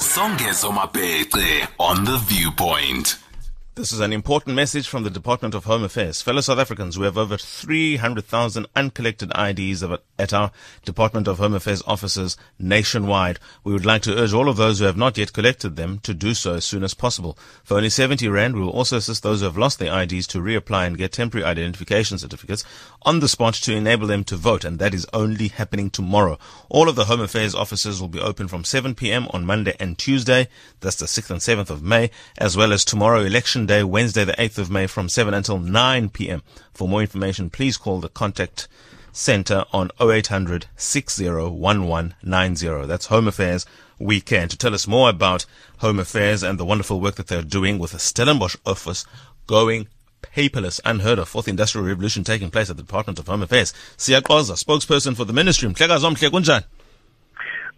Songezo Mabece eh, on the viewpoint. This is an important message from the Department of Home Affairs. Fellow South Africans, we have over 300,000 uncollected IDs at our Department of Home Affairs offices nationwide. We would like to urge all of those who have not yet collected them to do so as soon as possible. For only 70 Rand, we will also assist those who have lost their IDs to reapply and get temporary identification certificates on the spot to enable them to vote, and that is only happening tomorrow. All of the Home Affairs offices will be open from 7 p.m. on Monday and Tuesday, that's the 6th and 7th of May, as well as tomorrow election Day, Wednesday, the 8th of May, from 7 until 9 p.m. For more information, please call the contact center on 0800 601190. That's Home Affairs Weekend. To tell us more about Home Affairs and the wonderful work that they're doing with the Stellenbosch office going paperless, unheard of, fourth industrial revolution taking place at the Department of Home Affairs. Siya Qoza, spokesperson for the ministry. Mhle kunjani?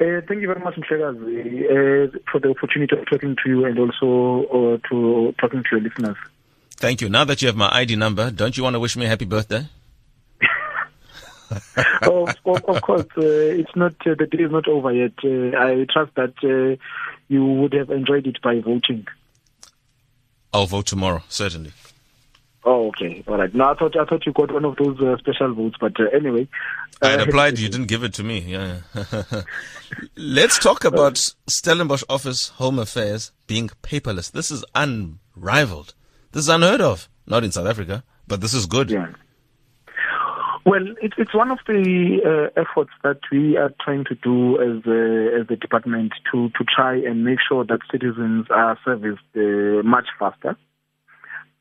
Uh, thank you very much, Mshekazi, uh, for the opportunity of talking to you and also uh, to talking to your listeners. Thank you. Now that you have my ID number, don't you want to wish me a happy birthday? oh, of, of, course, uh, it's not uh, the day is not over yet. Uh, I trust that you would have enjoyed it by voting. I'll vote tomorrow, certainly. Oh, okay, all right. Now I thought I thought you got one of those uh, special votes, but uh, anyway. I had applied. You didn't give it to me. Yeah. Let's talk about Stellenbosch Office Home Affairs being paperless. This is unrivaled. This is unheard of. Not in South Africa, but this is good. Yeah. Well, it, it's one of the uh, efforts that we are trying to do as uh, as the department to to try and make sure that citizens are serviced uh, much faster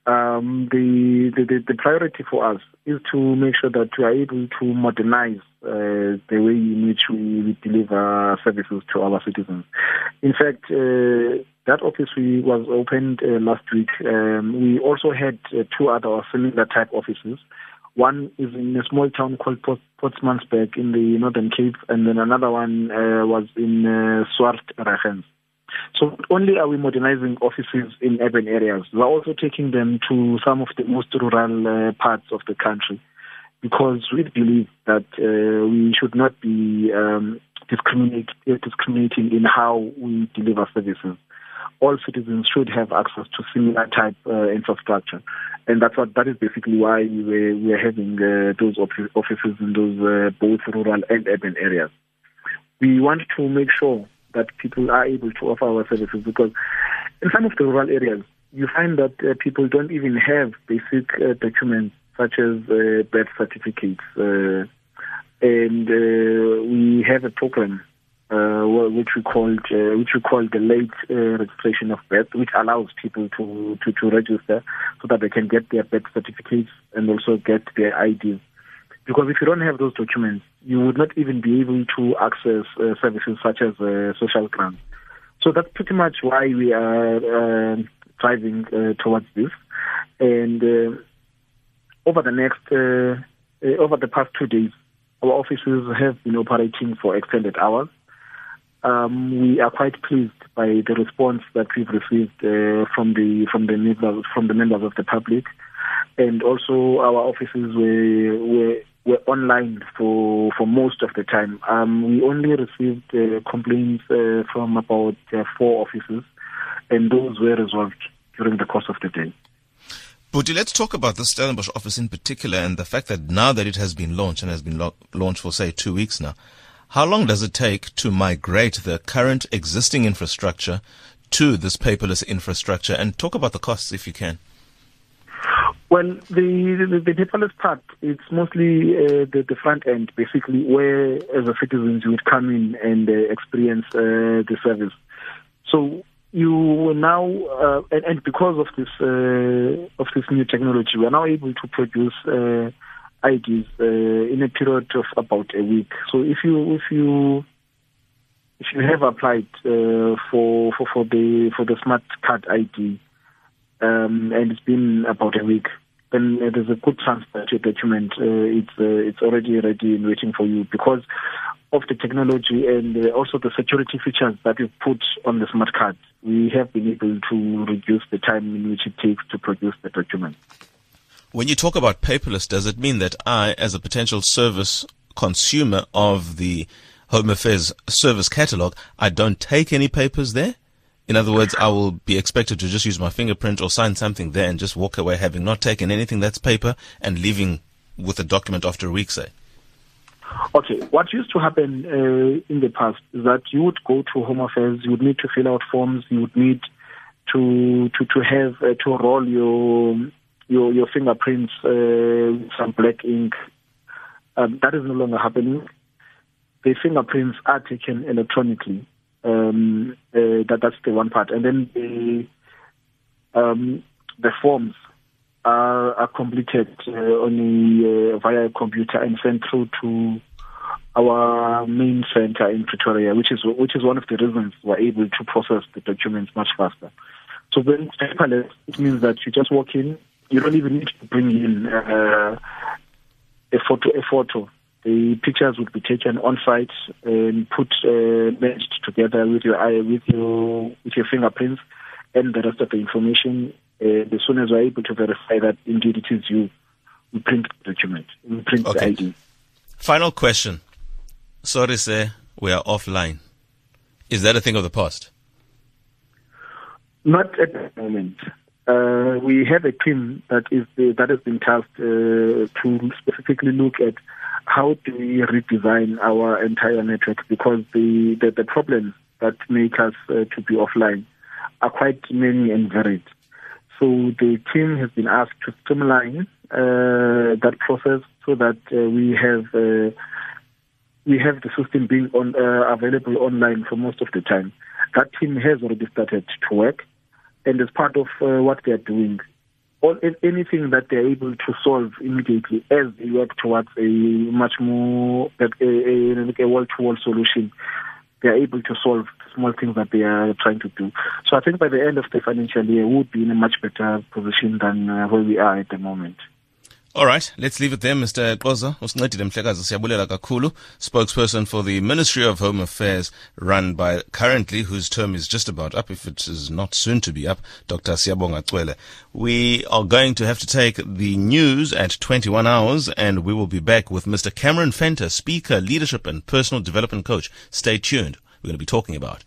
um, the, the, the priority for us is to make sure that we are able to modernize uh, the way in which we, we, deliver services to our citizens. In fact, uh, that office we was opened uh, last week. Um, we also had uh, two other similar type offices. One is in a small town called Port- Postmasburg in the Northern Cape, and then another one uh, was in uh, Swart Regens. So not only are we modernizing offices in urban areas, we're also taking them to some of the most rural uh, parts of the country because we believe that uh, we should not be um, discriminate, uh, discriminating in how we deliver services. All citizens should have access to similar type uh, infrastructure, and that's what that is basically why we we are having uh, those offices in those uh, both rural and urban areas. We want to make sure that people are able to offer our services because in some of the rural areas, you find that uh, people don't even have basic uh, documents such as uh, birth certificates. Uh, and uh, we have a program uh, which we called which we call the late registration of birth, which allows people to, to, to register so that they can get their birth certificates and also get their IDs. Because if you don't have those documents, you would not even be able to access uh, services such as uh, social grants. So that's pretty much why we are uh, driving uh, towards this. And uh, over the next, uh, over the past two days, our offices have been operating for extended hours. Um, we are quite pleased by the response that we've received from the from the members from the members of the public, and also our offices were were were online for for most of the time. Um, we only received uh, complaints uh, from about uh, four offices, and those were resolved during the course of the day. Buti, let's talk about the Stellenbosch office in particular and the fact that now that it has been launched and has been lo- launched for say two weeks now, how long does it take to migrate the current existing infrastructure to this paperless infrastructure? And talk about the costs if you can. Well, the the, the paperless part, it's mostly uh, the, the front end, basically, where as a citizen you would come in and uh, experience uh, the service. So you now, uh, and, and, because of this uh, of this new technology, we are now able to produce uh, IDs in a period of about a week. So if you if you if you have applied for, for for the for the smart card ID, um, and it's been about a week, then uh, there's a good that your document uh, it's uh, it's already ready and waiting for you because of the technology and uh, also the security features that we've put on the smart card. We have been able to reduce the time in which it takes to produce the document. When you talk about paperless, does it mean that I, as a potential service consumer of the Home Affairs service catalog, I don't take any papers there. In other words, I will be expected to just use my fingerprint or sign something there and just walk away having not taken anything that's paper and leaving with a document after a week, say. Okay, what used to happen uh, in the past is that you would go to Home Affairs, you would need to fill out forms, you would need to to to have uh, to roll your your your fingerprints uh, with some black ink. Um, that is no longer happening. The fingerprints are taken electronically. Um, uh, that that's the one part, and then the um, the forms are, are completed uh, only uh, via a computer and sent through to our main center in Pretoria, which is which is one of the reasons we're able to process the documents much faster. So when it's paperless, it means that you just walk in, you don't even need to bring in uh, a photo. A photo. The pictures would be taken on site and put uh, matched together with your eye, with your with your fingerprints, and the rest of the information. Uh, as soon as we're able to verify that indeed it is you, we print the document, we print Okay. the ID. Final question. Sorry, sir, we are offline. Is that a thing of the past? Not at the moment. Uh, we have a team that is that has been tasked uh, to specifically look at how do we redesign our entire network because the the, the problems that make us uh, to be offline are quite many and varied. So the team has been asked to streamline uh, that process so that uh, we have uh, we have the system being on uh, available online for most of the time. That team has already started to work, and as part of uh, what they are doing, all anything that they are able to solve immediately as they work towards a much more like a, a, a wall-to-wall solution, they are able to solve small things that they are trying to do. So I think by the end of the financial year, we would be in a much better position than uh, where we are at the moment. All right, let's leave it there, Mr. Kakhulu. Spokesperson for the Ministry of Home Affairs run by currently, whose term is just about up, if it is not soon to be up, Dr. Siyabonga Cwele. We are going to have to take the news at 21 hours and we will be back with Mr. Cameron Fenter, speaker, leadership and personal development coach. Stay tuned. We're going to be talking about